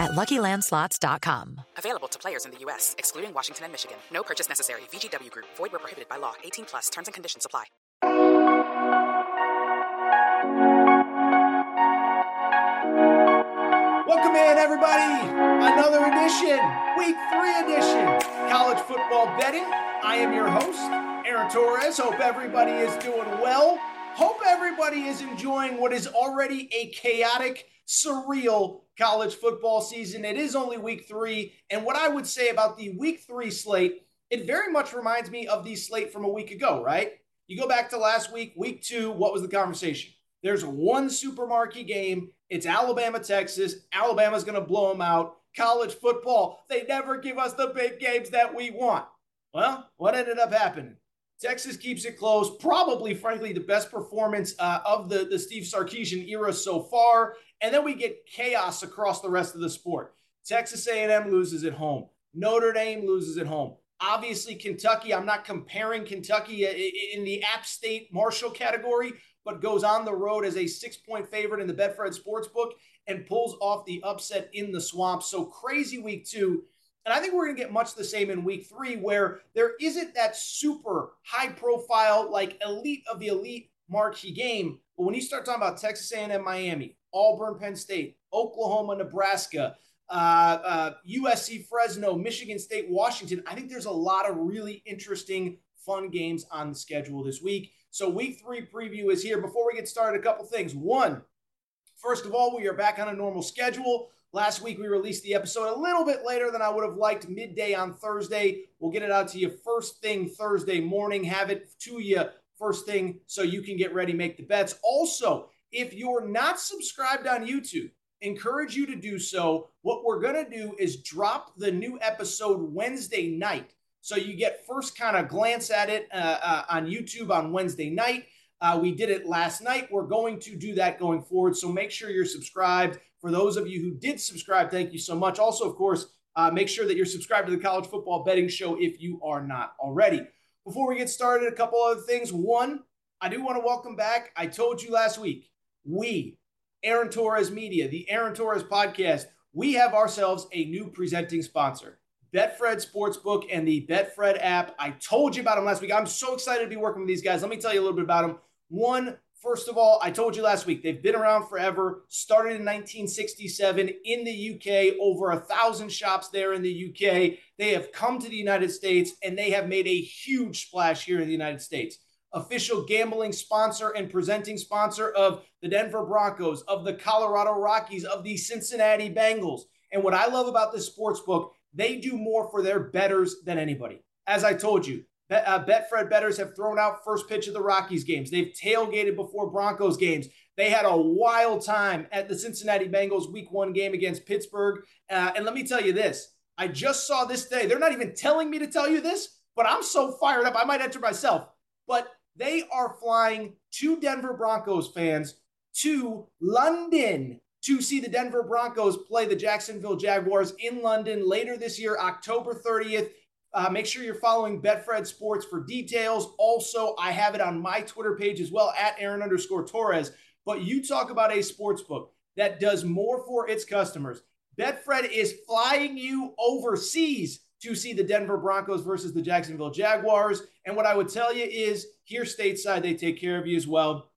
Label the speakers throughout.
Speaker 1: at LuckyLandSlots.com.
Speaker 2: Available to players in the U.S., excluding Washington and Michigan. No purchase necessary. VGW Group. Void where prohibited by law. 18 plus. Terms and conditions apply.
Speaker 3: Welcome in, everybody. Another edition, week three edition, college football betting. I am your host, Aaron Torres. Hope everybody is doing well. Hope everybody is enjoying what is already a chaotic, surreal college football season. It is only week three. And what I would say about the week three slate, it very much reminds me of the slate from a week ago, right? You go back to last week, week two, what was the conversation? There's one super marquee game. It's Alabama, Texas. Alabama's going to blow them out. College football, they never give us the big games that we want. Well, what ended up happening? Texas keeps it close. Probably, frankly, the best performance uh, of the, the Steve Sarkisian era so far. And then we get chaos across the rest of the sport. Texas A&M loses at home. Notre Dame loses at home. Obviously, Kentucky. I'm not comparing Kentucky in the App State Marshall category, but goes on the road as a six-point favorite in the Betfred Sportsbook and pulls off the upset in the swamp. So crazy week two. And I think we're going to get much the same in week three, where there isn't that super high profile, like elite of the elite marquee game. But when you start talking about Texas A&M, Miami, Auburn, Penn State, Oklahoma, Nebraska, uh, uh, USC, Fresno, Michigan State, Washington, I think there's a lot of really interesting, fun games on the schedule this week. So week three preview is here. Before we get started, a couple things. One, first of all, we are back on a normal schedule. Last week, we released the episode a little bit later than I would have liked, midday on Thursday. We'll get it out to you first thing Thursday morning, have it to you first thing so you can get ready, make the bets. Also, if you're not subscribed on YouTube, encourage you to do so. What we're going to do is drop the new episode Wednesday night. So you get first kind of glance at it uh, uh, on YouTube on Wednesday night. Uh, we did it last night. We're going to do that going forward. So make sure you're subscribed. For those of you who did subscribe, thank you so much. Also, of course, uh, make sure that you're subscribed to the College Football Betting Show if you are not already. Before we get started, a couple other things. One, I do want to welcome back. I told you last week, we, Aaron Torres Media, the Aaron Torres Podcast, we have ourselves a new presenting sponsor. Betfred Sportsbook and the Betfred app. I told you about them last week. I'm so excited to be working with these guys. Let me tell you a little bit about them. One, First of all, I told you last week, they've been around forever, started in 1967 in the UK, over a thousand shops there in the UK. They have come to the United States and they have made a huge splash here in the United States. Official gambling sponsor and presenting sponsor of the Denver Broncos, of the Colorado Rockies, of the Cincinnati Bengals. And what I love about this sports book, they do more for their betters than anybody. As I told you, uh, Betfred betters have thrown out first pitch of the Rockies games. They've tailgated before Broncos games. They had a wild time at the Cincinnati Bengals week one game against Pittsburgh. Uh, and let me tell you this I just saw this day. They're not even telling me to tell you this, but I'm so fired up. I might enter myself. But they are flying two Denver Broncos fans to London to see the Denver Broncos play the Jacksonville Jaguars in London later this year, October 30th. Uh, make sure you're following Betfred Sports for details. Also, I have it on my Twitter page as well at Aaron underscore Torres. But you talk about a sports book that does more for its customers. Betfred is flying you overseas to see the Denver Broncos versus the Jacksonville Jaguars. And what I would tell you is here stateside, they take care of you as well.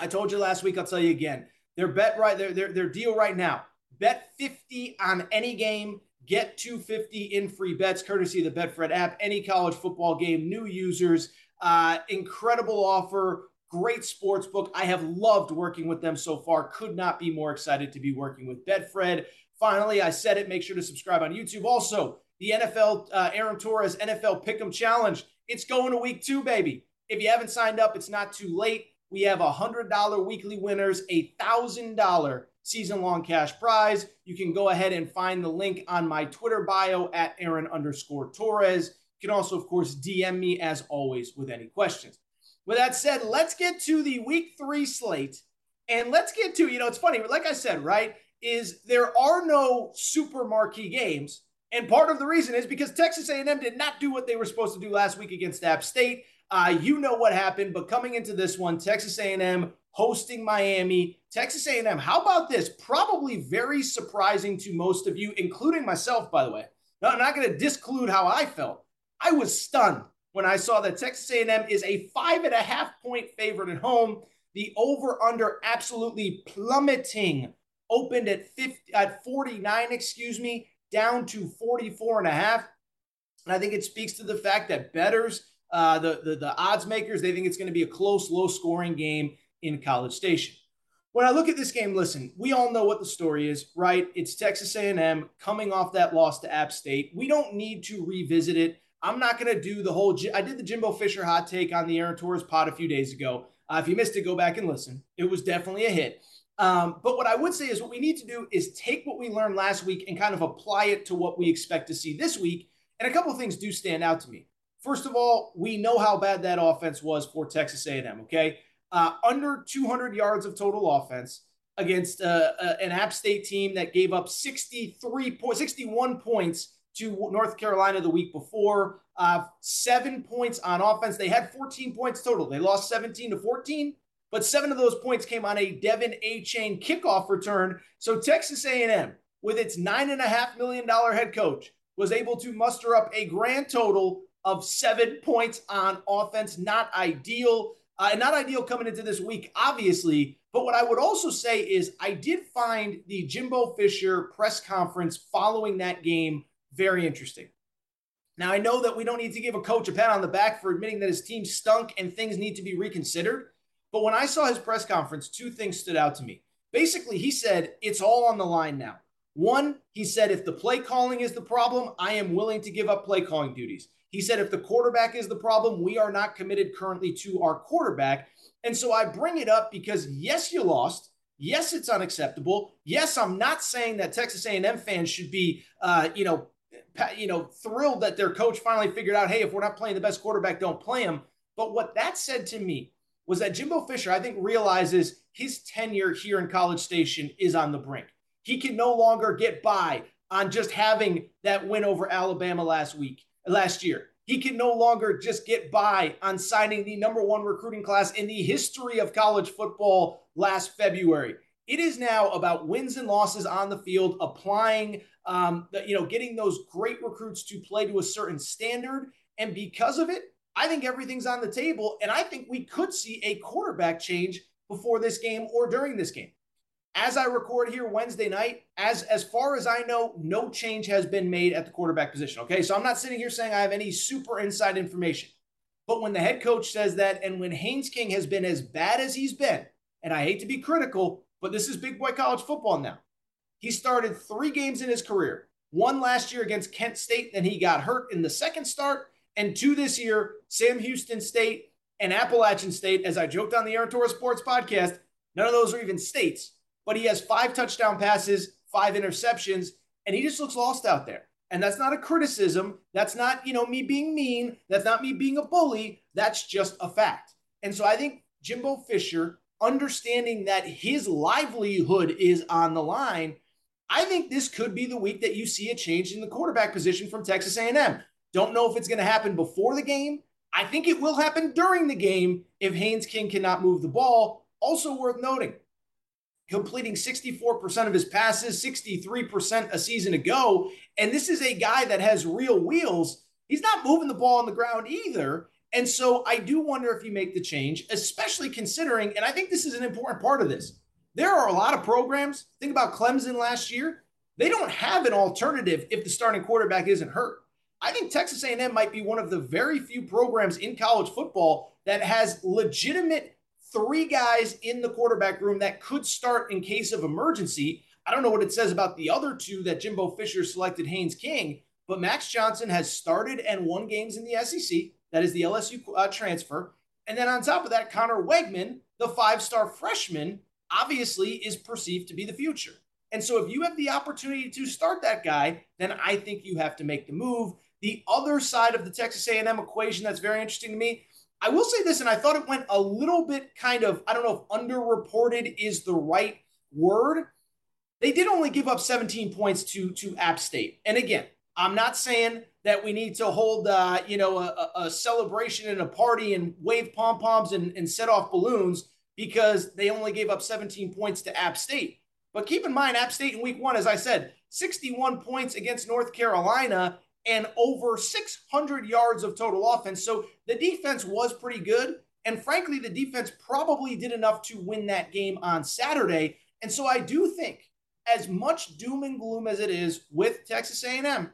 Speaker 3: I told you last week, I'll tell you again. Their bet right, their, their, their deal right now. Bet 50 on any game Get 250 in free bets courtesy of the Betfred app. Any college football game, new users Uh, incredible offer, great sports book. I have loved working with them so far. Could not be more excited to be working with Betfred. Finally, I said it. Make sure to subscribe on YouTube. Also, the NFL uh, Aaron Torres NFL Pick'em Challenge. It's going to week two, baby. If you haven't signed up, it's not too late. We have a $100 weekly winners, a $1,000 season long cash prize. You can go ahead and find the link on my Twitter bio at Aaron underscore Torres. You can also, of course, DM me as always with any questions. With that said, let's get to the week three slate. And let's get to, you know, it's funny, like I said, right? Is there are no super marquee games. And part of the reason is because Texas A&M did not do what they were supposed to do last week against App State. Uh, you know what happened, but coming into this one, Texas A&M hosting Miami. Texas A&M, how about this? Probably very surprising to most of you, including myself, by the way. I'm not going to disclude how I felt. I was stunned when I saw that Texas A&M is a five and a half point favorite at home. The over under absolutely plummeting opened at 50 at 49, excuse me, down to 44 and a half. And I think it speaks to the fact that betters uh, the, the, the odds makers, they think it's going to be a close, low scoring game in College Station. When I look at this game, listen, we all know what the story is, right? It's Texas A&M coming off that loss to App State. We don't need to revisit it. I'm not going to do the whole. I did the Jimbo Fisher hot take on the Aaron Torres pod a few days ago. Uh, if you missed it, go back and listen. It was definitely a hit. Um, but what I would say is what we need to do is take what we learned last week and kind of apply it to what we expect to see this week. And a couple of things do stand out to me. First of all, we know how bad that offense was for Texas A&M. Okay, uh, under 200 yards of total offense against uh, uh, an App State team that gave up 63 po- 61 points to North Carolina the week before. Uh, seven points on offense. They had 14 points total. They lost 17 to 14, but seven of those points came on a De'Von Achane kickoff return. So Texas A&M, with its nine and a half million dollar head coach, was able to muster up a grand total of seven points on offense. Not ideal. Uh, not ideal coming into this week, obviously. But what I would also say is I did find the Jimbo Fisher press conference following that game very interesting. Now, I know that we don't need to give a coach a pat on the back for admitting that his team stunk and things need to be reconsidered. But when I saw his press conference, two things stood out to me. Basically, he said, it's all on the line now. One, he said, if the play calling is the problem, I am willing to give up play calling duties. He said, if the quarterback is the problem, we are not committed currently to our quarterback. And so I bring it up because, yes, you lost. Yes, it's unacceptable. Yes, I'm not saying that Texas A&M fans should be, uh, you know, you know, thrilled that their coach finally figured out, hey, if we're not playing the best quarterback, don't play him. But what that said to me was that Jimbo Fisher, I think, realizes his tenure here in College Station is on the brink. He can no longer get by on just having that win over Alabama last week, last year. He can no longer just get by on signing the number one recruiting class in the history of college football last February. It is now about wins and losses on the field, applying um, the, you know, getting those great recruits to play to a certain standard. And because of it, I think everything's on the table. And I think we could see a quarterback change before this game or during this game. As I record here Wednesday night, as as far as I know, no change has been made at the quarterback position. Okay, so I'm not sitting here saying I have any super inside information. But when the head coach says that, and when Haynes King has been as bad as he's been, and I hate to be critical, but this is big boy college football now. He started three games in his career. One last year against Kent State, then he got hurt in the second start, and two this year, Sam Houston State and Appalachian State. As I joked on the Aaron Torres Sports podcast, none of those are even states, but he has five touchdown passes, five interceptions, and he just looks lost out there. And that's not a criticism. That's not, you know, me being mean. That's not me being a bully. That's just a fact. And so I think Jimbo Fisher, understanding that his livelihood is on the line, I think this could be the week that you see a change in the quarterback position from Texas A&M. Don't know if it's going to happen before the game. I think it will happen during the game if Haynes King cannot move the ball. Also worth noting, completing 64% of his passes, 63% a season ago. And this is a guy that has real wheels. He's not moving the ball on the ground either. And so I do wonder if you make the change, especially considering, and I think this is an important part of this. There are a lot of programs. Think about Clemson last year. They don't have an alternative if the starting quarterback isn't hurt. I think Texas A&M might be one of the very few programs in college football that has legitimate three guys in the quarterback room that could start in case of emergency. I don't know what it says about the other two that Jimbo Fisher selected Haynes King, but Max Johnson has started and won games in the SEC. That is the LSU uh, transfer. And then on top of that, Conner Weigman, the five star freshman, obviously is perceived to be the future. And so if you have the opportunity to start that guy, then I think you have to make the move. The other side of the Texas A&M equation that's very interesting to me, I will say this, and I thought it went a little bit kind of, I don't know if underreported is the right word. They did only give up 17 points to, to App State. And again, I'm not saying that we need to hold, uh, you know, a, a, celebration and a party and wave pom poms and, and set off balloons because they only gave up 17 points to App State. But keep in mind, App State in week one, as I said, 61 points against North Carolina and over 600 yards of total offense. So the defense was pretty good. And frankly, the defense probably did enough to win that game on Saturday. And so I do think, as much doom and gloom as it is with Texas A&M,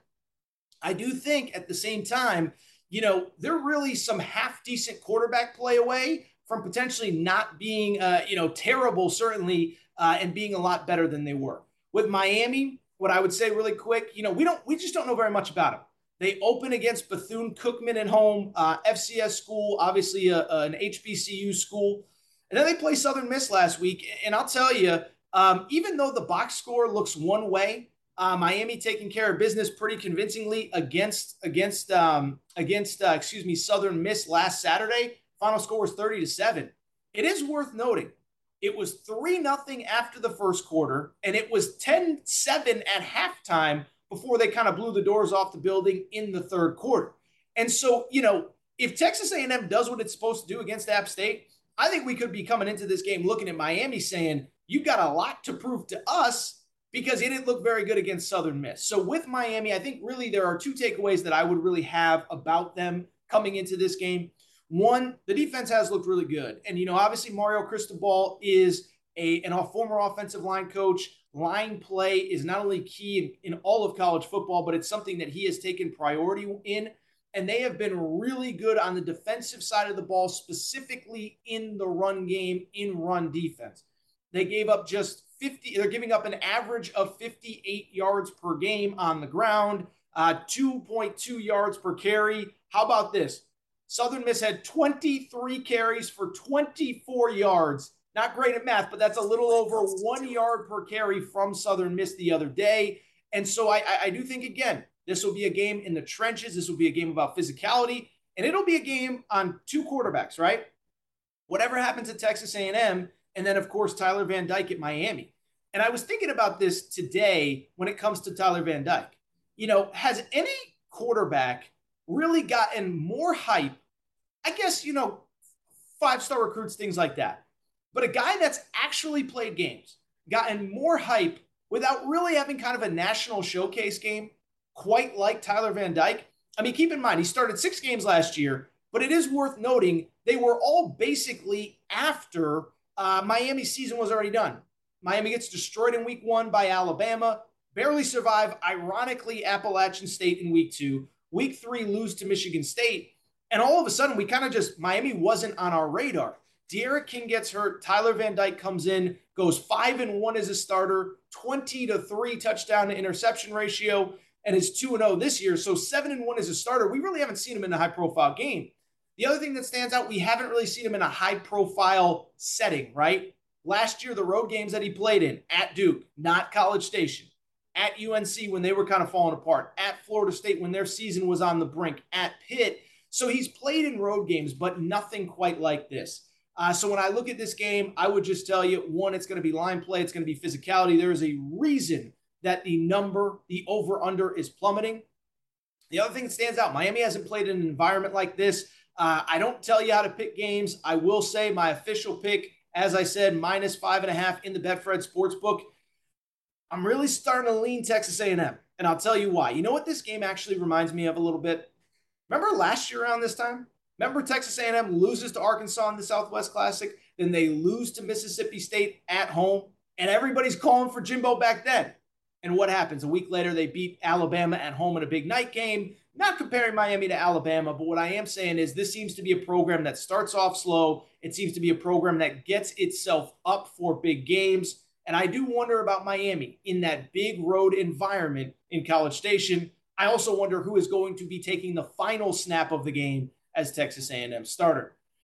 Speaker 3: I do think at the same time, you know, they're really some half decent quarterback play away from potentially not being, uh, you know, terrible, certainly, uh, and being a lot better than they were. With Miami, what I would say really quick, you know, we don't, we just don't know very much about them. They open against Bethune Cookman at home, uh, FCS school, obviously a, a, an HBCU school. And then they play Southern Miss last week. And I'll tell you, um, even though the box score looks one way, uh, Miami taking care of business pretty convincingly against against um, against uh, excuse me Southern Miss last Saturday. Final score was 30 to 7. It is worth noting it was 3 nothing after the first quarter, and it was 10 7 at halftime before they kind of blew the doors off the building in the third quarter. And so, you know, if Texas A&M does what it's supposed to do against App State, I think we could be coming into this game looking at Miami saying, you've got a lot to prove to us because it didn't look very good against Southern Miss. So with Miami, I think really there are two takeaways that I would really have about them coming into this game. One, the defense has looked really good. And, you know, obviously Mario Cristobal is a, an, a former offensive line coach. Line play is not only key in, in all of college football, but it's something that he has taken priority in. And they have been really good on the defensive side of the ball, specifically in the run game, in run defense. They gave up just 50, they're giving up an average of 58 yards per game on the ground, uh, 2.2 yards per carry. How about this? Southern Miss had 23 carries for 24 yards. Not great at math, but that's a little over one yard per carry from Southern Miss the other day. And so I, I do think, again, this will be a game in the trenches. This will be a game about physicality, and it'll be a game on two quarterbacks, right? Whatever happens at Texas A&M, and then, of course, Tyler Van Dyke at Miami. And I was thinking about this today when it comes to Tyler Van Dyke. You know, has any quarterback really gotten more hype. I guess, you know, five star recruits, things like that. But a guy that's actually played games, gotten more hype without really having kind of a national showcase game, quite like Tyler Van Dyke. I mean, keep in mind, he started six games last year, but it is worth noting they were all basically after uh, Miami's season was already done. Miami gets destroyed in week one by Alabama, barely survive, ironically, Appalachian State in week two. Week three, lose to Michigan State. And all of a sudden, we kind of just, Miami wasn't on our radar. D'Eriq King gets hurt. Tyler Van Dyke comes in, goes five and one as a starter, 20 to three touchdown to interception ratio, and is 2 and 0 this year. So seven and one as a starter. We really haven't seen him in a high profile game. The other thing that stands out, we haven't really seen him in a high profile setting, right? Last year, the road games that he played in at Duke, not College Station, at UNC when they were kind of falling apart, at Florida State when their season was on the brink, at Pitt. So he's played in road games, but nothing quite like this. Uh, so when I look at this game, I would just tell you one, it's going to be line play, it's going to be physicality. There is a reason that the number, the over under is plummeting. The other thing that stands out Miami hasn't played in an environment like this. Uh, I don't tell you how to pick games. I will say my official pick, as I said, minus five and a half in the Betfred Sportsbook I'm really starting to lean Texas A&M, and I'll tell you why. You know what this game actually reminds me of a little bit? Remember last year around this time? Remember Texas A&M loses to Arkansas in the Southwest Classic, then they lose to Mississippi State at home, and everybody's calling for Jimbo back then. And what happens? A week later, they beat Alabama at home in a big night game. not comparing Miami to Alabama, but what I am saying is this seems to be a program that starts off slow. It seems to be a program that gets itself up for big games. And I do wonder about Miami in that big road environment in College Station. I also wonder who is going to be taking the final snap of the game as Texas A&M starter.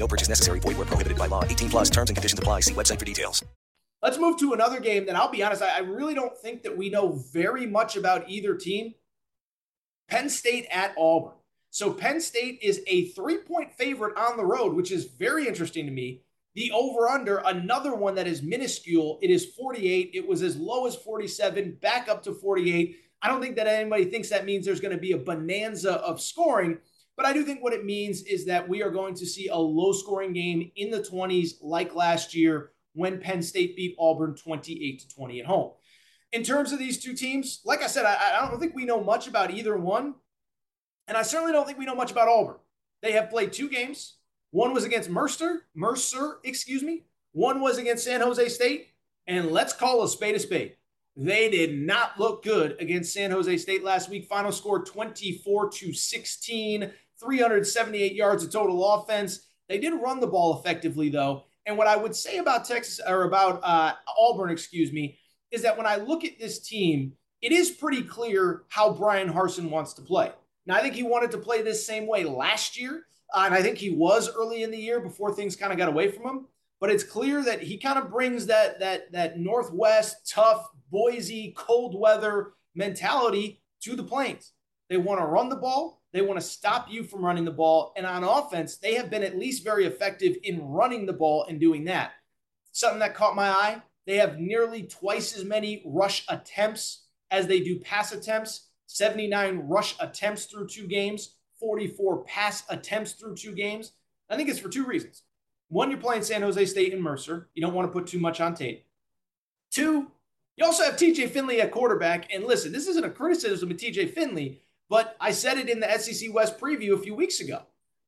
Speaker 4: No purchase necessary. Void were prohibited by law. 18 plus terms and conditions apply. See website for details.
Speaker 3: Let's move to another game that I'll be honest, I I really don't think that we know very much about either team. Penn State at Auburn. So Penn State is a three point favorite on the road, which is very interesting to me. The over under, another one that is minuscule, it is 48. It was as low as 47, back up to 48. I don't think that anybody thinks that means there's going to be a bonanza of scoring, but I do think what it means is that we are going to see a low scoring game in the 20s like last year when Penn State beat Auburn 28 to 20 at home. In terms of these two teams, like I said, I, I don't think we know much about either one. And I certainly don't think we know much about Auburn. They have played two games. One was against Mercer, Mercer, excuse me. One was against San Jose State. And let's call a spade a spade. They did not look good against San Jose State last week. Final score 24 to 16, 378 yards of total offense. They did run the ball effectively, though. And what I would say about Texas or about uh, Auburn, excuse me, is that when I look at this team, it is pretty clear how Bryan Harsin wants to play. Now, I think he wanted to play this same way last year, uh, and I think he was early in the year before things kind of got away from him. But it's clear that he kind of brings that that that Northwest tough Boise cold weather mentality to the Plains. They want to run the ball. They want to stop you from running the ball. And on offense, they have been at least very effective in running the ball and doing that. Something that caught my eye they have nearly twice as many rush attempts as they do pass attempts 79 rush attempts through two games, 44 pass attempts through two games. I think it's for two reasons. One, you're playing San Jose State and Mercer. You don't want to put too much on tape. Two, you also have TJ Finley at quarterback. And listen, this isn't a criticism of TJ Finley, but I said it in the SEC West preview a few weeks ago.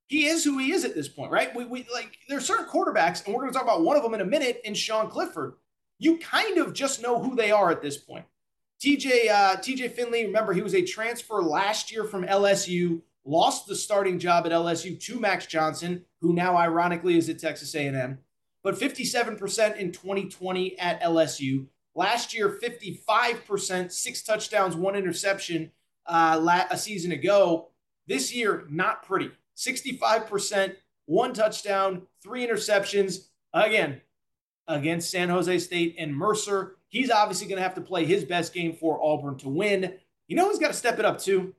Speaker 3: He is who he is at this point, right? We, we like there are certain quarterbacks, and we're going to talk about one of them in a minute, in Sean Clifford. You kind of just know who they are at this point. TJ uh, TJ Finley, remember he was a transfer last year from LSU, lost the starting job at LSU to Max Johnson, who now ironically is at Texas A&M. But 57% in 2020 at LSU. Last year, 55%, six touchdowns, one interception uh, a season ago. This year, not pretty. 65%, one touchdown, three interceptions. Again, against San Jose State and Mercer. He's obviously going to have to play his best game for Auburn to win. You know who's got to step it up too?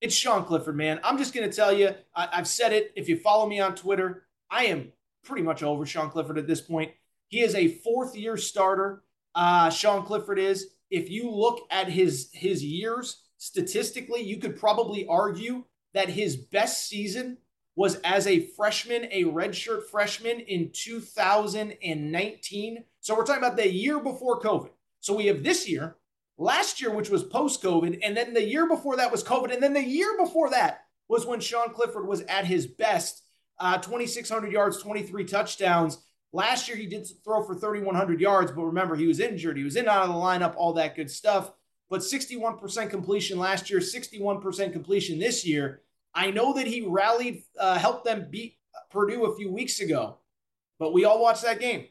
Speaker 3: It's Sean Clifford, man. I'm just going to tell you, I, have said it. If you follow me on Twitter, I am pretty much over Sean Clifford at this point. He is a fourth year starter. Uh, Sean Clifford is. If you look at his his years statistically, you could probably argue that his best season was as a freshman, a redshirt freshman in 2019. So we're talking about the year before COVID. So we have this year, last year, which was post COVID, and then the year before that was COVID, and then the year before that was when Sean Clifford was at his best uh, 2,600 yards, 23 touchdowns. Last year, he did throw for 3,100 yards, but remember, he was injured. He was in out of the lineup, all that good stuff. But 61% completion last year, 61% completion this year. I know that he rallied, uh, helped them beat Purdue a few weeks ago, but we all watched that game.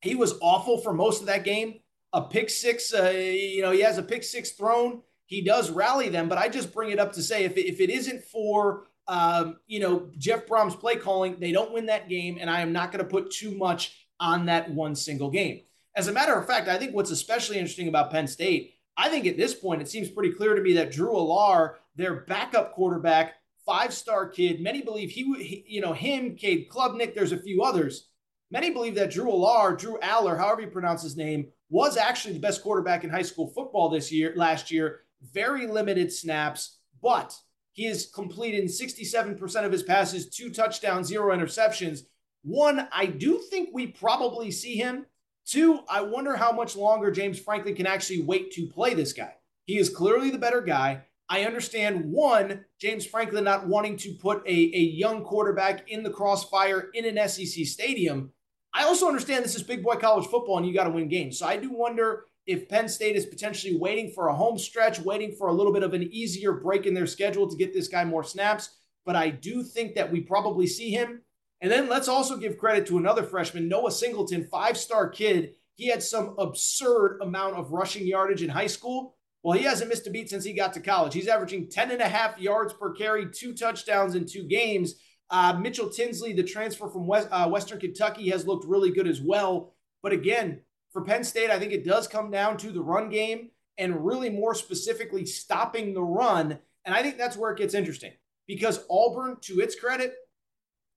Speaker 3: He was awful for most of that game. A pick six, uh, you know, he has a pick six thrown. He does rally them, but I just bring it up to say if it, if it isn't for um, you know, Jeff Brom's play calling, they don't win that game, and I am not going to put too much on that one single game. As a matter of fact, I think what's especially interesting about Penn State, I think at this point, it seems pretty clear to me that Drew Allar, their backup quarterback, five star kid, many believe he, he, you know, him, Cade Klubnik, there's a few others. Many believe that Drew Allar, Drew Aller, however you pronounce his name, was actually the best quarterback in high school football this year, last year. Very limited snaps, but he has completed 67% of his passes, two touchdowns, zero interceptions. One, I do think we probably see him. Two, I wonder how much longer James Franklin can actually wait to play this guy. He is clearly the better guy. I understand one, James Franklin not wanting to put a, a young quarterback in the crossfire in an SEC stadium. I also understand this is big boy college football and you got to win games. So I do wonder if Penn State is potentially waiting for a home stretch, waiting for a little bit of an easier break in their schedule to get this guy more snaps. But I do think that we probably see him. And then let's also give credit to another freshman, Noah Singleton, five star kid. He had some absurd amount of rushing yardage in high school. Well, he hasn't missed a beat since he got to college. He's averaging 10 and a half yards per carry, two touchdowns in two games. Uh, Mitchell Tinsley, the transfer from West, uh, Western Kentucky, has looked really good as well. But again, for Penn State, I think it does come down to the run game and really more specifically stopping the run. And I think that's where it gets interesting because Auburn, to its credit,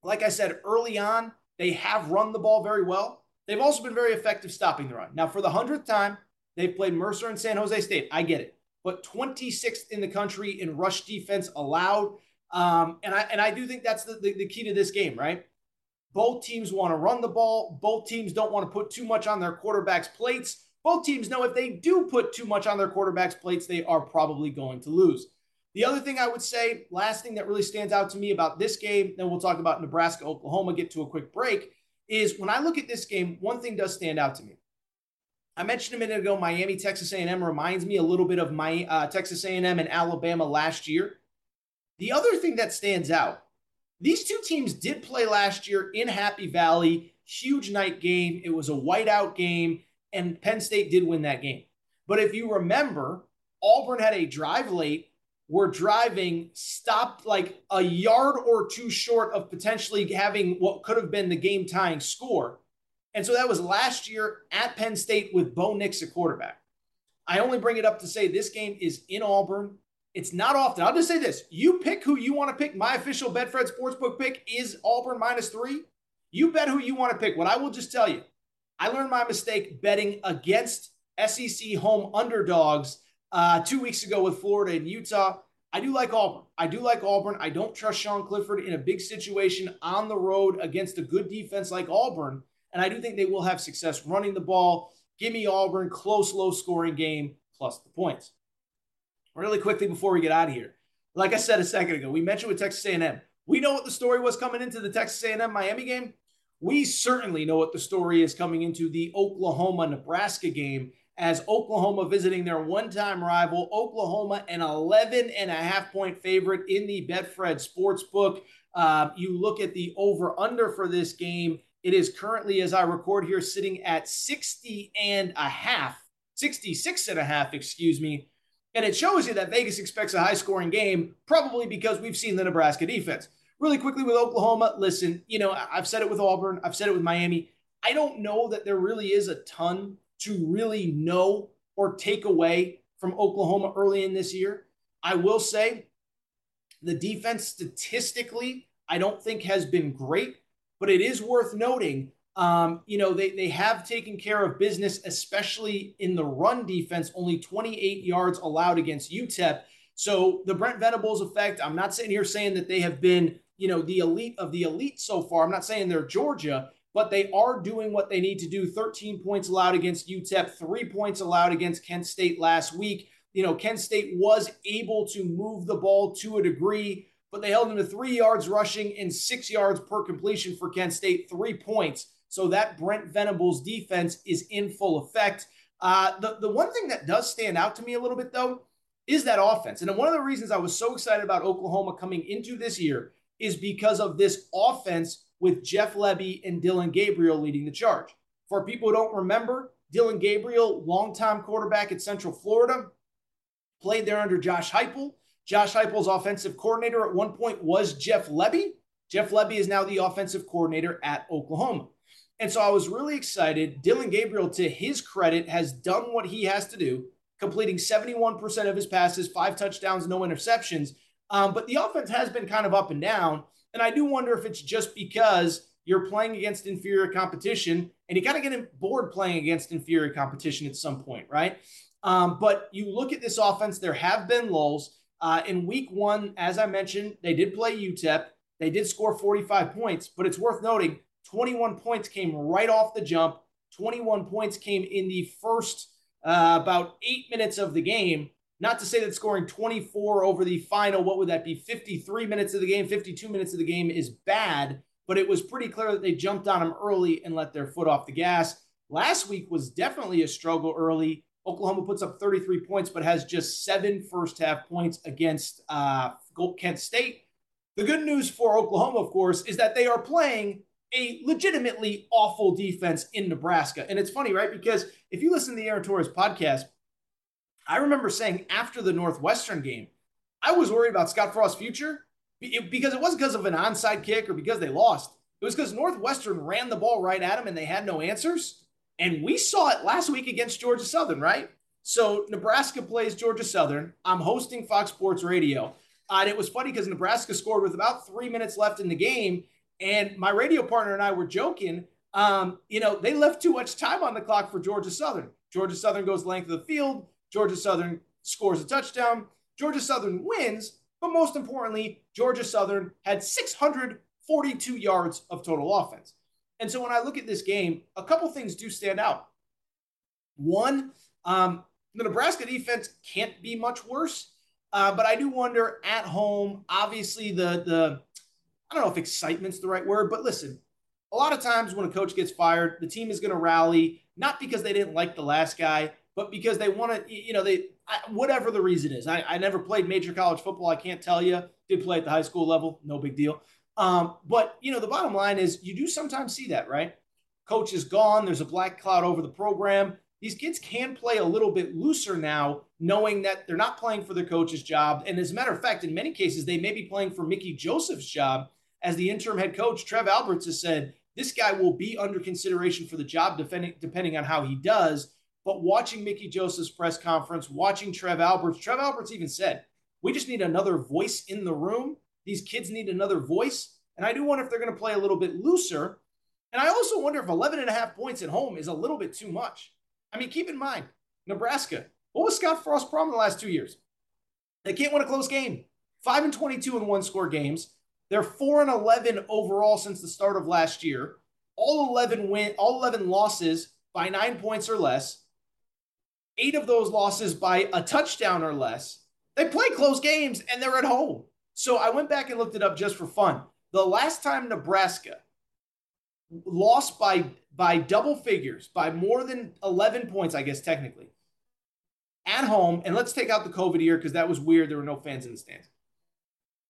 Speaker 3: like I said early on, they have run the ball very well. They've also been very effective stopping the run. Now, for the hundredth time, they've played Mercer and San Jose State. I get it, but 26th in the country in rush defense allowed. Um, and I and I do think that's the, the, the key to this game, right? Both teams want to run the ball. Both teams don't want to put too much on their quarterbacks' plates. Both teams know if they do put too much on their quarterbacks' plates, they are probably going to lose. The other thing I would say, last thing that really stands out to me about this game, then we'll talk about Nebraska, Oklahoma, get to a quick break, is when I look at this game, one thing does stand out to me. I mentioned a minute ago, Miami, Texas A&M reminds me a little bit of my uh, Texas A&M and Alabama last year. The other thing that stands out these two teams did play last year in Happy Valley, huge night game. It was a whiteout game, and Penn State did win that game. But if you remember, Auburn had a drive late were driving, stopped like a yard or two short of potentially having what could have been the game tying score. And so that was last year at Penn State with Bo Nix at quarterback. I only bring it up to say this game is in Auburn. It's not often. I'll just say this. You pick who you want to pick. My official Betfred Sportsbook pick is Auburn minus three. You bet who you want to pick. What I will just tell you, I learned my mistake betting against SEC home underdogs uh, two weeks ago with Florida and Utah. I do like Auburn. I do like Auburn. I don't trust Sean Clifford in a big situation on the road against a good defense like Auburn. And I do think they will have success running the ball. Give me Auburn, close, low scoring game, plus the points really quickly before we get out of here. Like I said a second ago, we mentioned with Texas A&M. We know what the story was coming into the Texas A&M Miami game. We certainly know what the story is coming into the Oklahoma Nebraska game as Oklahoma visiting their one-time rival Oklahoma, an 11 and a half point favorite in the Betfred Sportsbook. Uh, you look at the over/under for this game. It is currently, as I record here, sitting at 60 and a half, 66 and a half, excuse me. And it shows you that Vegas expects a high scoring game, probably because we've seen the Nebraska defense. Really quickly with Oklahoma, listen, you know, I've said it with Auburn, I've said it with Miami. I don't know that there really is a ton to really know or take away from Oklahoma early in this year. I will say the defense statistically, I don't think has been great, but it is worth noting um, you know, they, they have taken care of business, especially in the run defense, only 28 yards allowed against UTEP. So the Brent Venables effect, I'm not sitting here saying that they have been, you know, the elite of the elite so far. I'm not saying they're Georgia, but they are doing what they need to do. 13 points allowed against UTEP, three points allowed against Kent State last week. You know, Kent State was able to move the ball to a degree, but they held them to three yards rushing and six yards per completion for Kent State, three points. So that Brent Venables defense is in full effect. Uh, the, the one thing that does stand out to me a little bit, though, is that offense. And one of the reasons I was so excited about Oklahoma coming into this year is because of this offense with Jeff Lebby and Dillon Gabriel leading the charge. For people who don't remember, Dillon Gabriel, longtime quarterback at Central Florida, played there under Josh Heupel. Josh Heupel's offensive coordinator at one point was Jeff Lebby. Jeff Lebby is now the offensive coordinator at Oklahoma. And so I was really excited. Dillon Gabriel, to his credit, has done what he has to do, completing 71% of his passes, five touchdowns, no interceptions. Um, but the offense has been kind of up and down. And I do wonder if it's just because you're playing against inferior competition and you got to get bored playing against inferior competition at some point, right? Um, but you look at this offense, there have been lulls. Uh, in week one, as I mentioned, they did play UTEP. They did score 45 points, but it's worth noting 21 points came right off the jump. 21 points came in the first uh, about eight minutes of the game. Not to say that scoring 24 over the final, what would that be? 53 minutes of the game, 52 minutes of the game is bad, but it was pretty clear that they jumped on them early and let their foot off the gas. Last week was definitely a struggle early. Oklahoma puts up 33 points, but has just seven first half points against uh, Kent State. The good news for Oklahoma, of course, is that they are playing a legitimately awful defense in Nebraska. And it's funny, right? Because if you listen to the Aaron Torres podcast, I remember saying after the Northwestern game, I was worried about Scott Frost's future because it wasn't because of an onside kick or because they lost. It was because Northwestern ran the ball right at him and they had no answers. And we saw it last week against Georgia Southern, right? So Nebraska plays Georgia Southern. I'm hosting Fox Sports Radio. Uh, and it was funny because Nebraska scored with about three minutes left in the game. And my radio partner and I were joking. Um, you know, they left too much time on the clock for Georgia Southern. Georgia Southern goes length of the field. Georgia Southern scores a touchdown. Georgia Southern wins. But most importantly, Georgia Southern had 642 yards of total offense. And so when I look at this game, a couple things do stand out. One, um, the Nebraska defense can't be much worse, uh, but I do wonder at home. Obviously, the the I don't know if excitement's the right word, but listen, a lot of times when a coach gets fired, the team is going to rally not because they didn't like the last guy, but because they want to, you know, they I, whatever the reason is. I, I never played major college football. I can't tell you. Did play at the high school level, no big deal. Um, but you know, the bottom line is you do sometimes see that, right? Coach is gone. There's a black cloud over the program. These kids can play a little bit looser now, knowing that they're not playing for their coach's job. And as a matter of fact, in many cases, they may be playing for Mickey Joseph's job as the interim head coach. Trev Alberts has said this guy will be under consideration for the job, depending, depending on how he does. But watching Mickey Joseph's press conference, watching Trev Alberts, Trev Alberts even said, we just need another voice in the room. These kids need another voice. And I do wonder if they're going to play a little bit looser. And I also wonder if 11 and a half points at home is a little bit too much. I mean, keep in mind, Nebraska, what was Scott Frost's problem the last two years? They can't win a close game. 5 and 22 in one score games. They're 4 and 11 overall since the start of last year. All 11 win, all 11 losses by 9 points or less eight of those losses by a touchdown or less. They play close games and they're at home. So I went back and looked it up just for fun. The last time Nebraska lost by by double figures, by more than 11 points, I guess technically, at home, and let's take out the COVID year because that was weird. There were no fans in the stands.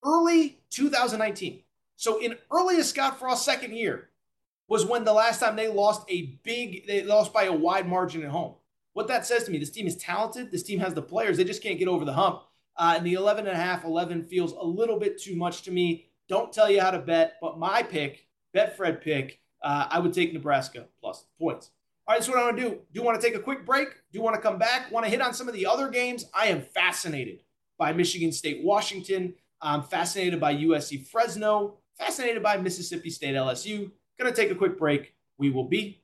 Speaker 3: Early 2019. So in earliest Scott Frost's second year was when the last time they lost a big, they lost by a wide margin at home. What that says to me, this team is talented. This team has the players. They just can't get over the hump. Uh, and the 11 and a half, 11 feels a little bit too much to me. Don't tell you how to bet, but my pick, Betfred pick, uh, I would take Nebraska plus points. All right, so what I want to do, do you want to take a quick break? Do you want to come back? Want to hit on some of the other games? I am fascinated by Michigan State, Washington. I'm fascinated by USC Fresno, fascinated by Mississippi State LSU. Gonna take a quick break. We will be.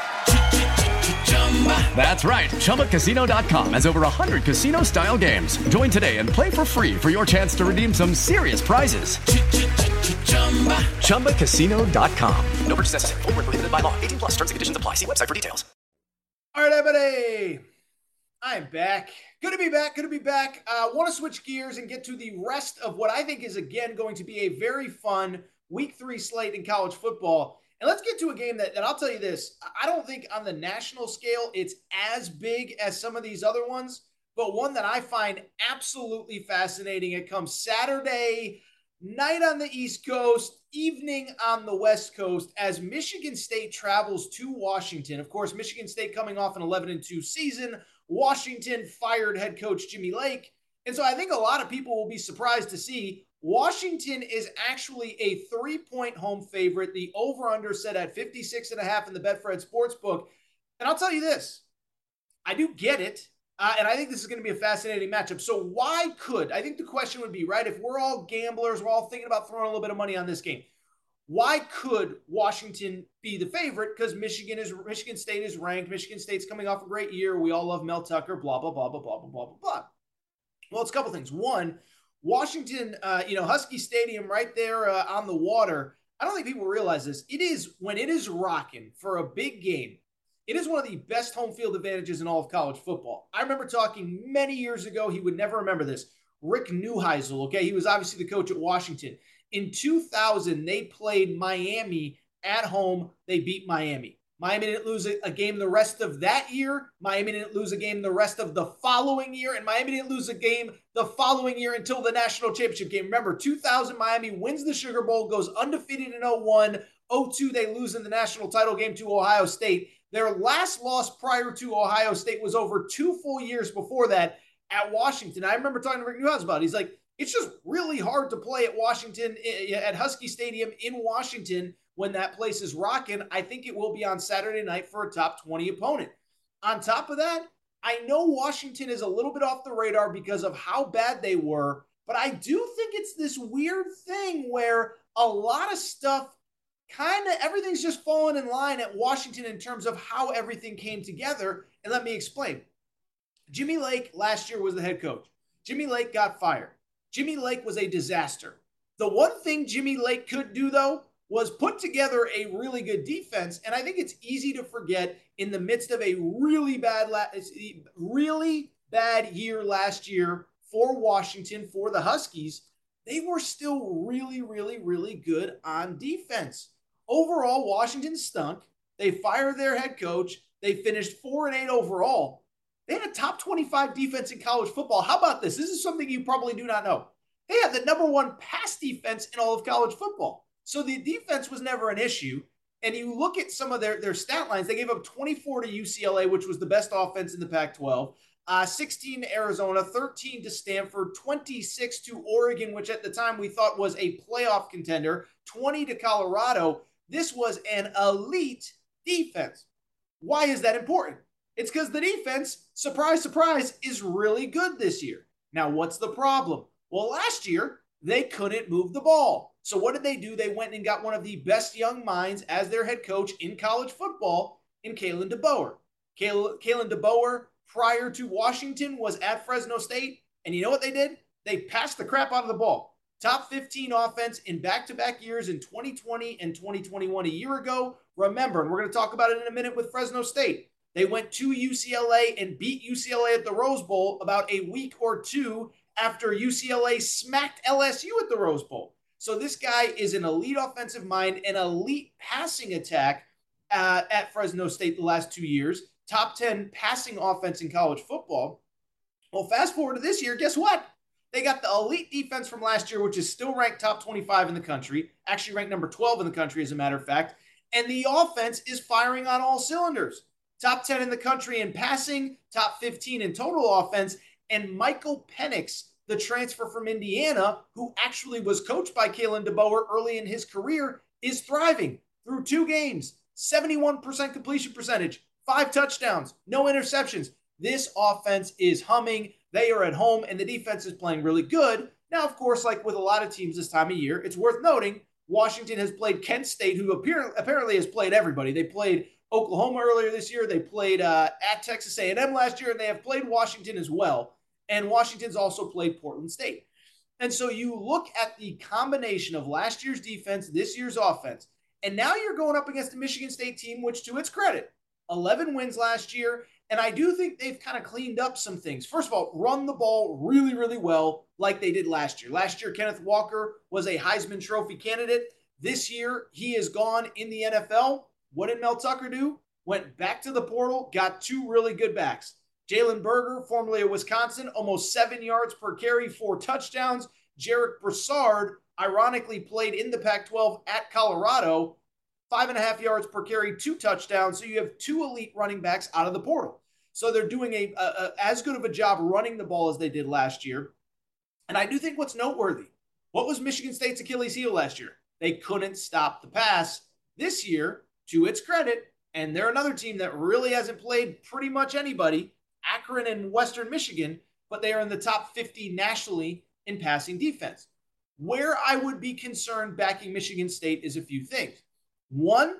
Speaker 5: That's right. ChumbaCasino.com has over 100 casino style games. Join today and play for free for your chance to redeem some serious prizes. ChumbaCasino.com.
Speaker 4: No purchase necessary. Void were prohibited by law. 18 plus. Terms and conditions apply. See website for details.
Speaker 3: All right, everybody. I'm back. Good to be back. Good to be back. I uh, want to switch gears and get to the rest of what I think is, again, going to be a very fun week three slate in college football. And let's get to a game that, that I'll tell you this I don't think on the national scale it's as big as some of these other ones, but one that I find absolutely fascinating. It comes Saturday night on the East Coast, evening on the West Coast as Michigan State travels to Washington. Of course, Michigan State coming off an 11 and 2 season. Washington fired head coach Jimmy Lake. And so I think a lot of people will be surprised to see Washington is actually a three point home favorite. The over under set at 56 and a half in the Betfred Sportsbook. And I'll tell you this I do get it. Uh, and I think this is going to be a fascinating matchup. So, why could I think the question would be right? If we're all gamblers, we're all thinking about throwing a little bit of money on this game. Why could Washington be the favorite? Because Michigan is Michigan State is ranked. Michigan State's coming off a great year. We all love Mel Tucker. Blah blah blah blah blah blah blah blah. Well, it's a couple things. One, Washington, uh, you know, Husky Stadium right there uh, on the water. I don't think people realize this. It is when it is rocking for a big game. It is one of the best home field advantages in all of college football. I remember talking many years ago. He would never remember this. Rick Neuheisel. Okay, he was obviously the coach at Washington. In 2000, they played Miami at home. They beat Miami. Miami didn't lose a, game the rest of that year. Miami didn't lose a game the rest of the following year. And Miami didn't lose a game the following year until the national championship game. Remember, 2000, Miami wins the Sugar Bowl, goes undefeated in 01. 02, they lose in the national title game to Ohio State. Their last loss prior to Ohio State was over two full years before that at Washington. I remember talking to Rick Neuheisel about it. He's like, it's just really hard to play at Washington, eh, at Husky Stadium in Washington when that place is rocking. I think it will be on Saturday night for a top 20 opponent. On top of that, I know Washington is a little bit off the radar because of how bad they were, but I do think it's this weird thing where a lot of stuff kind of everything's just fallen in line at Washington in terms of how everything came together. And let me explain. Jimmy Lake last year was the head coach. Jimmy Lake got fired. Jimmy Lake was a disaster. The one thing Jimmy Lake could do, though, was put together a really good defense. And I think it's easy to forget in the midst of a really bad, really bad year last year for Washington, for the Huskies, they were still really, really, really good on defense. Overall, Washington stunk. They fired their head coach. They finished four and eight overall. They had a top 25 defense in college football. How about this? This is something you probably do not know. They had the number one pass defense in all of college football. So the defense was never an issue. And you look at some of their, their stat lines, they gave up 24 to UCLA, which was the best offense in the Pac 12, uh, 16 to Arizona, 13 to Stanford, 26 to Oregon, which at the time we thought was a playoff contender, 20 to Colorado. This was an elite defense. Why is that important? It's because the defense, surprise, surprise, is really good this year. Now, what's the problem? Well, last year, they couldn't move the ball. So what did they do? They went and got one of the best young minds as their head coach in college football in Kalen DeBoer. Kalen DeBoer, prior to Washington, was at Fresno State. And you know what they did? They passed the crap out of the ball. Top 15 offense in back to back years in 2020 and 2021 a year ago. Remember, and we're going to talk about it in a minute with Fresno State. They went to UCLA and beat UCLA at the Rose Bowl about a week or two after UCLA smacked LSU at the Rose Bowl. So this guy is an elite offensive mind, an elite passing attack uh, at Fresno State the last two years, top 10 passing offense in college football. Well, fast forward to this year, guess what? They got the elite defense from last year, which is still ranked top 25 in the country, actually ranked number 12 in the country, as a matter of fact. And the offense is firing on all cylinders. Top 10 in the country in passing, top 15 in total offense. And Michael Penix the transfer from Indiana, who actually was coached by Kalen DeBoer early in his career, is thriving through two games, 71% completion percentage, five touchdowns, no interceptions. This offense is humming. They are at home, and the defense is playing really good. Now, of course, like with a lot of teams this time of year, it's worth noting Washington has played Kent State, who appear, apparently has played everybody. They played Oklahoma earlier this year. They played uh, at Texas A&M last year, and they have played Washington as well and Washington's also played Portland State. And so you look at the combination of last year's defense, this year's offense, and now you're going up against a Michigan State team, which to its credit, 11 wins last year. And I do think they've kind of cleaned up some things. First of all, run the ball really, really well, like they did last year. Last year, Kenneth Walker was a Heisman Trophy candidate. This year, he is gone in the NFL. What did Mel Tucker do? Went back to the portal, got two really good backs. Jalen Berger, formerly of Wisconsin, almost seven yards per carry, four touchdowns. Jarek Broussard, ironically, played in the Pac 12 at Colorado, five and a half yards per carry, two touchdowns. So you have two elite running backs out of the portal. So they're doing a, a, a, as good of a job running the ball as they did last year. And I do think what's noteworthy, what was Michigan State's Achilles heel last year? They couldn't stop the pass. This year, to its credit, and they're another team that really hasn't played pretty much anybody. Akron and Western Michigan, but they are in the top 50 nationally in passing defense. Where I would be concerned backing Michigan State is a few things. One,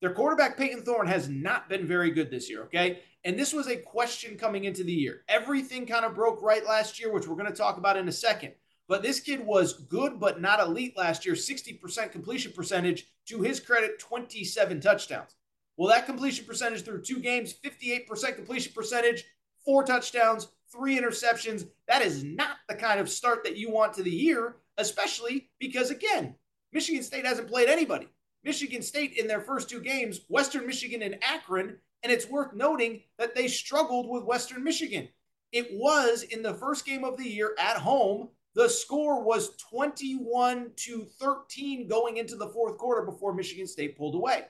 Speaker 3: their quarterback Payton Thorne has not been very good this year, okay? And this was a question coming into the year. Everything kind of broke right last year, which we're going to talk about in a second. But this kid was good but not elite last year, 60% completion percentage. To his credit, 27 touchdowns. Well, that completion percentage through two games, 58% completion percentage, four touchdowns, three interceptions. That is not the kind of start that you want to the year, especially because, again, Michigan State hasn't played anybody. Michigan State in their first two games, Western Michigan and Akron, and it's worth noting that they struggled with Western Michigan. It was in the first game of the year at home. The score was 21 to 13 going into the fourth quarter before Michigan State pulled away.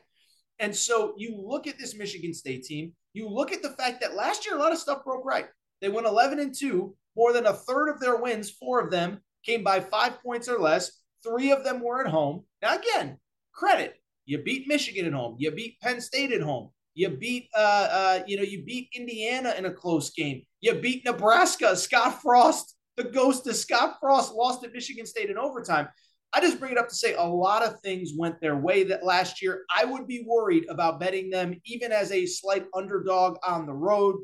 Speaker 3: And so you look at this Michigan State team, you look at the fact that last year a lot of stuff broke right. They went 11 and 2. More than a third of their wins, four of them came by five points or less. Three of them were at home. Now, again, credit. You beat Michigan at home. You beat Penn State at home. You beat, uh, uh, you know, you beat Indiana in a close game. You beat Nebraska. Scott Frost, the ghost of Scott Frost, lost at Michigan State in overtime. I just bring it up to say a lot of things went their way that last year. I would be worried about betting them even as a slight underdog on the road.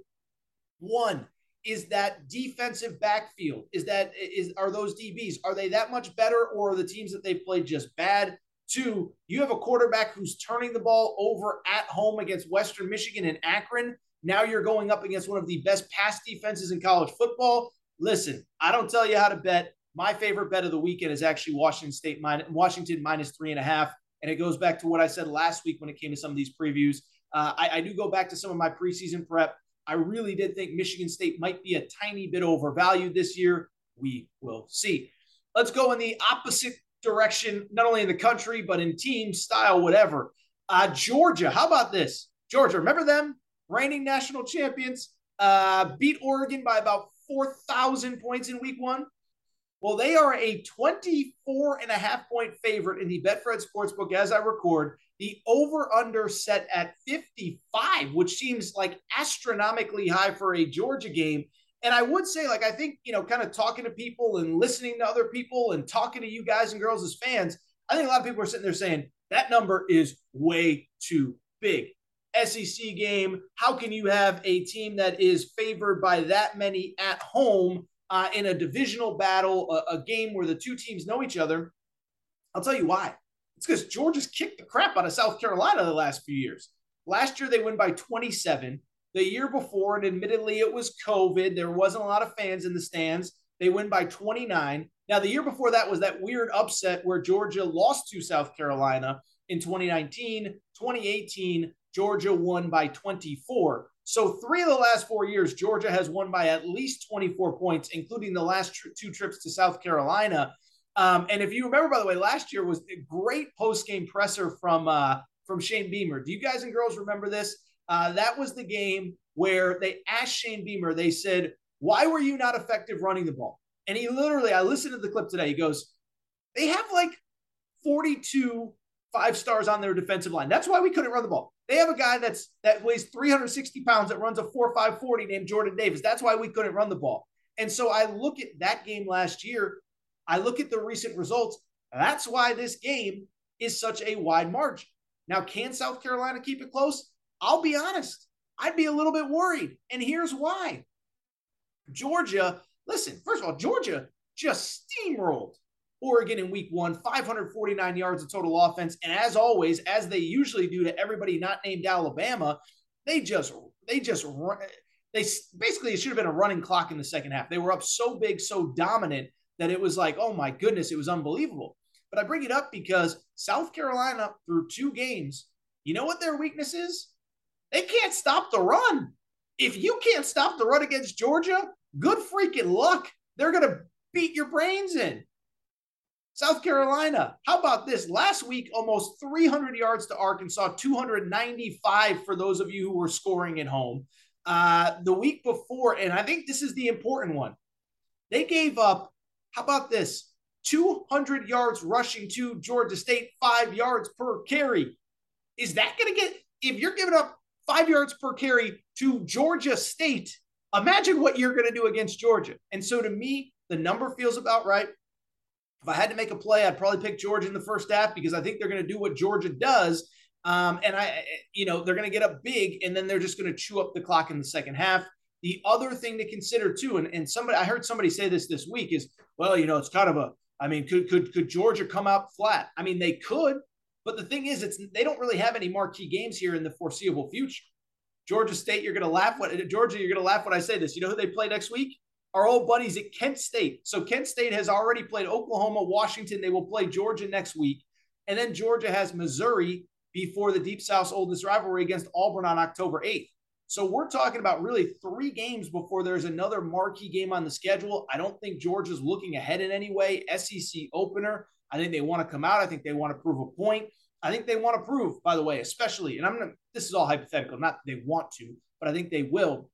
Speaker 3: One is that defensive backfield. Is that is are those DBs are they that much better or are the teams that they've played just bad? Two, you have a quarterback who's turning the ball over at home against Western Michigan and Akron. Now you're going up against one of the best pass defenses in college football. Listen, I don't tell you how to bet. My favorite bet of the weekend is actually Washington State minus Washington minus three and a half, and it goes back to what I said last week when it came to some of these previews. Uh, I, I do go back to some of my preseason prep. I really did think Michigan State might be a tiny bit overvalued this year. We will see. Let's go in the opposite direction, not only in the country, but in team style, whatever. Uh, Georgia, how about this? Georgia, remember them? Reigning national champions, uh, beat Oregon by about 4,000 points in week one. Well, they are a 24 and a half point favorite in the Betfred Sportsbook as I record. The over under set at 55, which seems like astronomically high for a Georgia game. And I would say, like, I think, you know, kind of talking to people and listening to other people and talking to you guys and girls as fans, I think a lot of people are sitting there saying that number is way too big. SEC game, how can you have a team that is favored by that many at home uh, in a divisional battle, a, a game where the two teams know each other, I'll tell you why. It's because Georgia's kicked the crap out of South Carolina the last few years. Last year they win by 27. The year before, and admittedly it was COVID, there wasn't a lot of fans in the stands. They win by 29. Now, the year before that was that weird upset where Georgia lost to South Carolina in 2019. 2018, Georgia won by 24. So, three of the last four years, Georgia has won by at least 24 points, including the last tr- two trips to South Carolina. Um, and if you remember, by the way, last year was a great post game presser from uh, from Shane Beamer. Do you guys and girls remember this? Uh, that was the game where they asked Shane Beamer. They said, "Why were you not effective running the ball?" And he literally, I listened to the clip today. He goes, "They have like 42 five stars on their defensive line. That's why we couldn't run the ball. They have a guy that's that weighs 360 pounds that runs a 4.540 named Jordan Davis. That's why we couldn't run the ball. And so I look at that game last year. I look at the recent results. That's why this game is such a wide margin. Now, can South Carolina keep it close? I'll be honest. I'd be a little bit worried. And here's why. Georgia, listen, first of all, Georgia just steamrolled Oregon in week one, 549 yards of total offense. And as always, as they usually do to everybody not named Alabama, they just, they just, they basically, it should have been a running clock in the second half. They were up so big, so dominant that it was like, oh my goodness, it was unbelievable. But I bring it up because South Carolina, through two games, you know what their weakness is? They can't stop the run. If you can't stop the run against Georgia, good freaking luck. They're going to beat your brains in. South Carolina, how about this? Last week, almost 300 yards to Arkansas, 295 for those of you who were scoring at home. Uh, the week before, and I think this is the important one, they gave up, how about this? 200 yards rushing to Georgia State, five yards per carry. Is that going to get, if you're giving up five yards per carry to Georgia State, imagine what you're going to do against Georgia. And so to me, the number feels about right. If I had to make a play, I'd probably pick Georgia in the first half because I think they're going to do what Georgia does. Um, and I, you know, they're going to get up big and then they're just going to chew up the clock in the second half. The other thing to consider too, and, and somebody, I heard somebody say this this week is, well, you know, it's kind of a, I mean, could, could, could Georgia come out flat? I mean, they could, but the thing is, it's, they don't really have any marquee games here in the foreseeable future. Georgia State, you're going to laugh what Georgia, you're going to laugh when I say this. You know who they play next week? Our old buddies at Kent State. So Kent State has already played Oklahoma, Washington. They will play Georgia next week. And then Georgia has Missouri before the Deep South's oldest rivalry against Auburn on October 8th. So we're talking about really three games before there's another marquee game on the schedule. I don't think Georgia's looking ahead in any way. SEC opener. I think they want to come out. I think they want to prove a point. I think they want to prove, by the way, especially, and I'm gonna this is all hypothetical, not they want to, but I think they will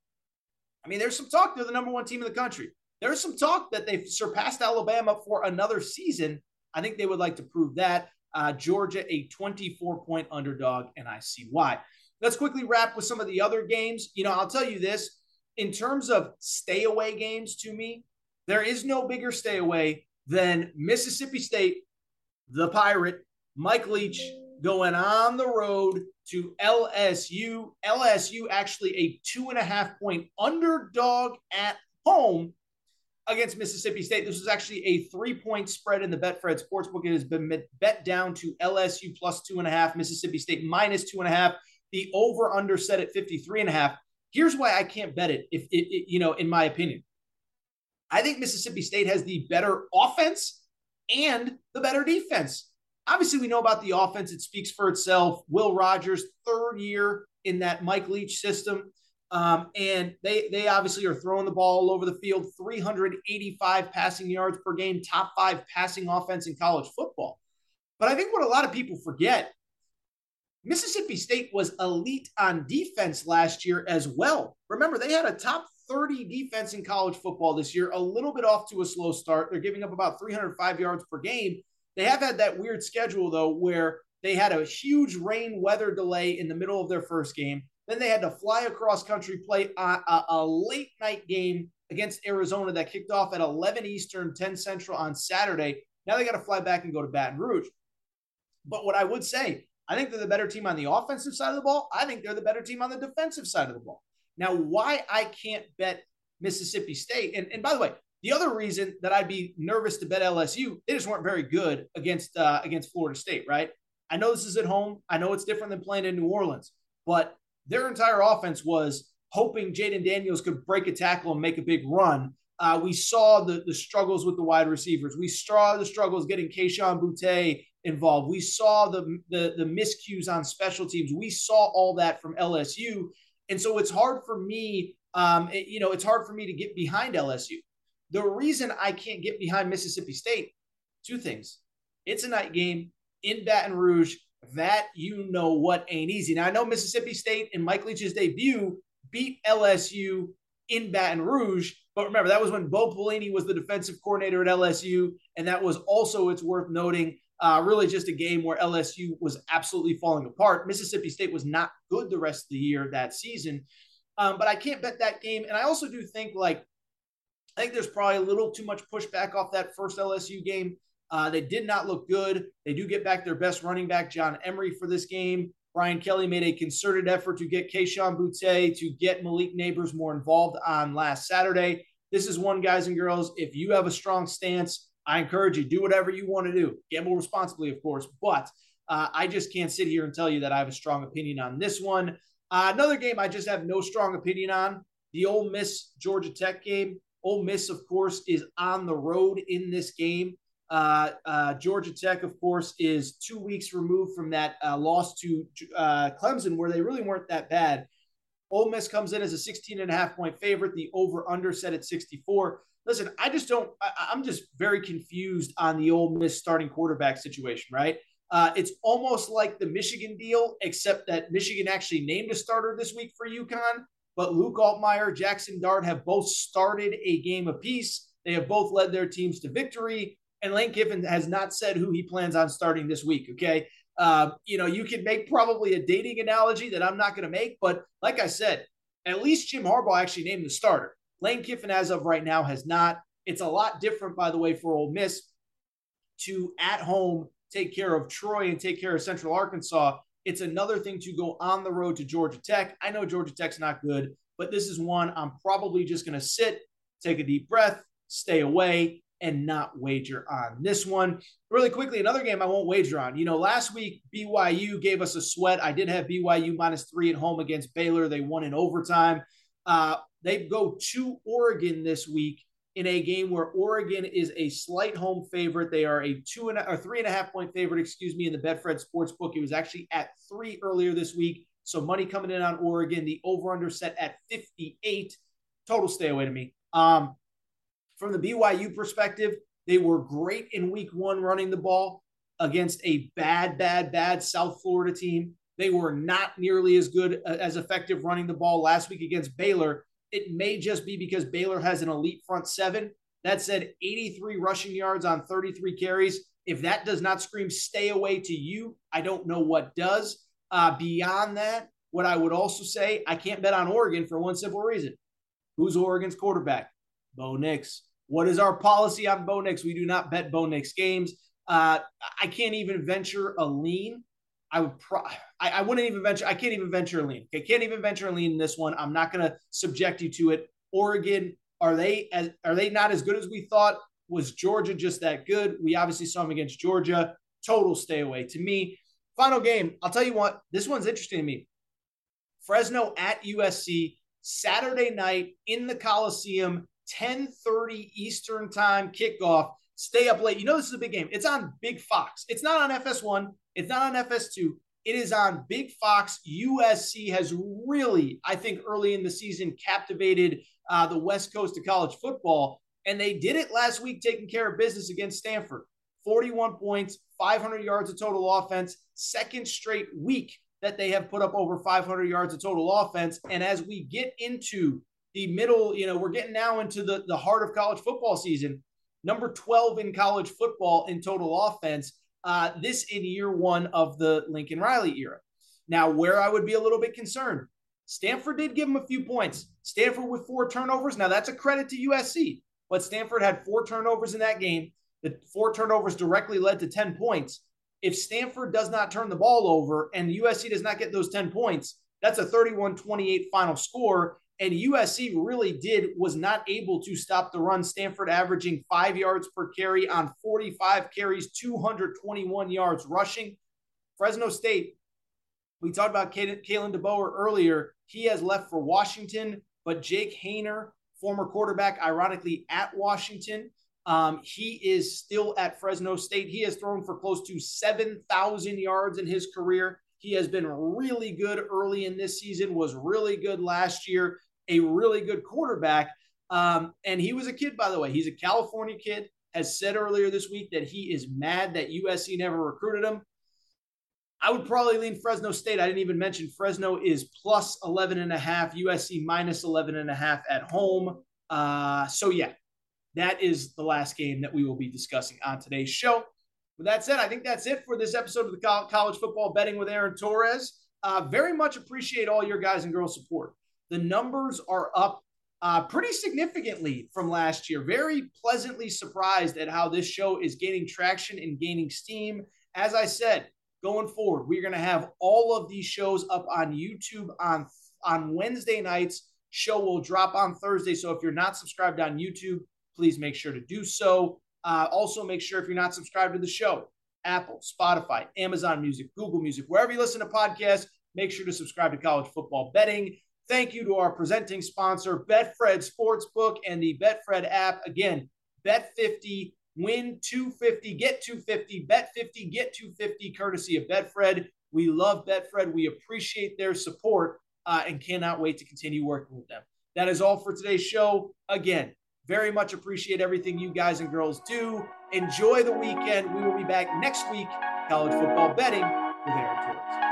Speaker 3: I mean, there's some talk they're the number one team in the country. There's some talk that they've surpassed Alabama for another season. I think they would like to prove that. Uh, Georgia, a 24 point underdog, and I see why. Let's quickly wrap with some of the other games. You know, I'll tell you this in terms of stay away games to me, there is no bigger stay away than Mississippi State, the Pirate, Mike Leach going on the road to LSU. LSU actually a two and a half point underdog at home against Mississippi State. This was actually a three point spread in the Betfred Sportsbook. It has been bet down to LSU plus two and a half, Mississippi State minus two and a half. The over under set at 53 and a half. Here's why I can't bet it, if it, it, you know, in my opinion. I think Mississippi State has the better offense and the better defense. Obviously, we know about the offense. It speaks for itself. Will Rogers, third year in that Mike Leach system. Um, and they they obviously are throwing the ball all over the field, 385 passing yards per game, top five passing offense in college football. But I think what a lot of people forget, Mississippi State was elite on defense last year as well. Remember, they had a top 30 defense in college football this year, a little bit off to a slow start. They're giving up about 305 yards per game. They have had that weird schedule though, where they had a huge rain weather delay in the middle of their first game. Then they had to fly across country, play a, a, a late night game against Arizona that kicked off at 11 Eastern, 10 Central on Saturday. Now they got to fly back and go to Baton Rouge. But what I would say, I think they're the better team on the offensive side of the ball. I think they're the better team on the defensive side of the ball. Now, why I can't bet Mississippi State, and, and by the way, the other reason that I'd be nervous to bet LSU, they just weren't very good against uh, against Florida State, right? I know this is at home. I know it's different than playing in New Orleans, but their entire offense was hoping Jayden Daniels could break a tackle and make a big run. Uh, we saw the, the struggles with the wide receivers. We saw the struggles getting Kayshon Boutte involved. We saw the, the, the miscues on special teams. We saw all that from LSU. And so it's hard for me, um, it, you know, it's hard for me to get behind LSU. The reason I can't get behind Mississippi State, two things. It's a night game in Baton Rouge. That you know what ain't easy. Now I know Mississippi State in Mike Leach's debut beat LSU in Baton Rouge, but remember that was when Bo Pelini was the defensive coordinator at LSU, and that was also it's worth noting uh, really just a game where LSU was absolutely falling apart. Mississippi State was not good the rest of the year that season, um, but I can't bet that game. And I also do think like I think there's probably a little too much pushback off that first LSU game. Uh, they did not look good. They do get back their best running back, John Emery, for this game. Brian Kelly made a concerted effort to get Kayshon Boutte, to get Malik Nabers more involved on last Saturday. This is one, guys and girls. If you have a strong stance, I encourage you, do whatever you want to do. Gamble responsibly, of course. But uh, I just can't sit here and tell you that I have a strong opinion on this one. Uh, another game I just have no strong opinion on the Ole Miss Georgia Tech game. Ole Miss, of course, is on the road in this game. Uh, uh, Georgia Tech, of course, is two weeks removed from that uh, loss to uh, Clemson, where they really weren't that bad. Ole Miss comes in as a 16 and a half point favorite. The over under set at 64. Listen, I just don't, I, am just very confused on the Ole Miss starting quarterback situation, right? Uh, it's almost like the Michigan deal, except that Michigan actually named a starter this week for UConn but Luke Altmyer, Jackson Dart have both started a game apiece. They have both led their teams to victory. And Lane Kiffin has not said who he plans on starting this week. Okay. Uh, you know, you can make probably a dating analogy that I'm not going to make. But like I said, at least Jim Harbaugh actually named the starter. Lane Kiffin, as of right now, has not. It's a lot different, by the way, for Ole Miss to at home take care of Troy and take care of Central Arkansas it's another thing to go on the road to Georgia Tech. I know Georgia Tech's not good, but this is one I'm probably just going to sit, take a deep breath, stay away, and not wager on this one. Really quickly, another game I won't wager on. You know, last week BYU gave us a sweat. I did have BYU minus three at home against Baylor. They won in overtime. Uh, they go to Oregon this week in a game where Oregon is a slight home favorite. They are a two and a, or three and a half point favorite, excuse me, in the Betfred sports book. It was actually at three earlier this week. So money coming in on Oregon. The over under set at 58. Total stay away to me. Um, from the BYU perspective, they were great in week one running the ball against a bad, bad, bad South Florida team. They were not nearly as good uh, as effective running the ball last week against Baylor. It may just be because Baylor has an elite front seven. That said, 83 rushing yards on 33 carries. If that does not scream stay away to you, I don't know what does. Uh, beyond that, what I would also say, I can't bet on Oregon for one simple reason. Who's Oregon's quarterback? Bo Nix. What is our policy on Bo Nix? We do not bet Bo Nix games. Uh, I can't even venture a lean I would pro- I, I, wouldn't even venture. I can't even venture a lean. I can't even venture a lean in this one. I'm not going to subject you to it. Oregon, are they as are they not as good as we thought? Was Georgia just that good? We obviously saw them against Georgia. Total stay away. To me, final game. I'll tell you what. This one's interesting to me. Fresno at USC Saturday night in the Coliseum, 10:30 Eastern Time kickoff. Stay up late. You know this is a big game. It's on Big Fox. It's not on FS1. It's not on FS2. It is on Big Fox. USC has really, I think, early in the season captivated uh, the West Coast of college football. And they did it last week, taking care of business against Stanford. 41 points, 500 yards of total offense, second straight week that they have put up over 500 yards of total offense. And as we get into the middle, you know, we're getting now into the, the heart of college football season, number 12 in college football in total offense uh, this in year one of the Lincoln Riley era. Now, where I would be a little bit concerned, Stanford did give him a few points. Stanford with four turnovers. Now, that's a credit to USC, but Stanford had four turnovers in that game. The four turnovers directly led to 10 points. If Stanford does not turn the ball over and USC does not get those 10 points, that's a 31 28 final score. And USC really did, was not able to stop the run. Stanford averaging five yards per carry on 45 carries, 221 yards rushing. Fresno State, we talked about Kalen DeBoer earlier. He has left for Washington, but Jake Haener, former quarterback, ironically, at Washington. Um, he is still at Fresno State. He has thrown for close to 7,000 yards in his career. He has been really good early in this season, was really good last year, a really good quarterback. Um, and he was a kid, by the way. He's a California kid, has said earlier this week that he is mad that USC never recruited him. I would probably lean Fresno State. I didn't even mention Fresno is plus 11 and a half, USC minus 11 and a half at home. Uh, so yeah, that is the last game that we will be discussing on today's show. With that said, I think that's it for this episode of the College Football Betting with Aaron Torres. Uh, very much appreciate all your guys and girls support. The numbers are up uh, pretty significantly from last year. Very pleasantly surprised at how this show is gaining traction and gaining steam. As I said, going forward. We're going to have all of these shows up on YouTube on on Wednesday nights. Show will drop on Thursday. So if you're not subscribed on YouTube, please make sure to do so. Uh, also, make sure if you're not subscribed to the show, Apple, Spotify, Amazon Music, Google Music, wherever you listen to podcasts, make sure to subscribe to College Football Betting. Thank you to our presenting sponsor, Betfred Sportsbook and the Betfred app. Again, Bet50 Win 250, get 250, bet 50, get 250, courtesy of Betfred. We love Betfred. We appreciate their support uh, and cannot wait to continue working with them. That is all for today's show. Again, very much appreciate everything you guys and girls do. Enjoy the weekend. We will be back next week, college football betting with Aaron Torres.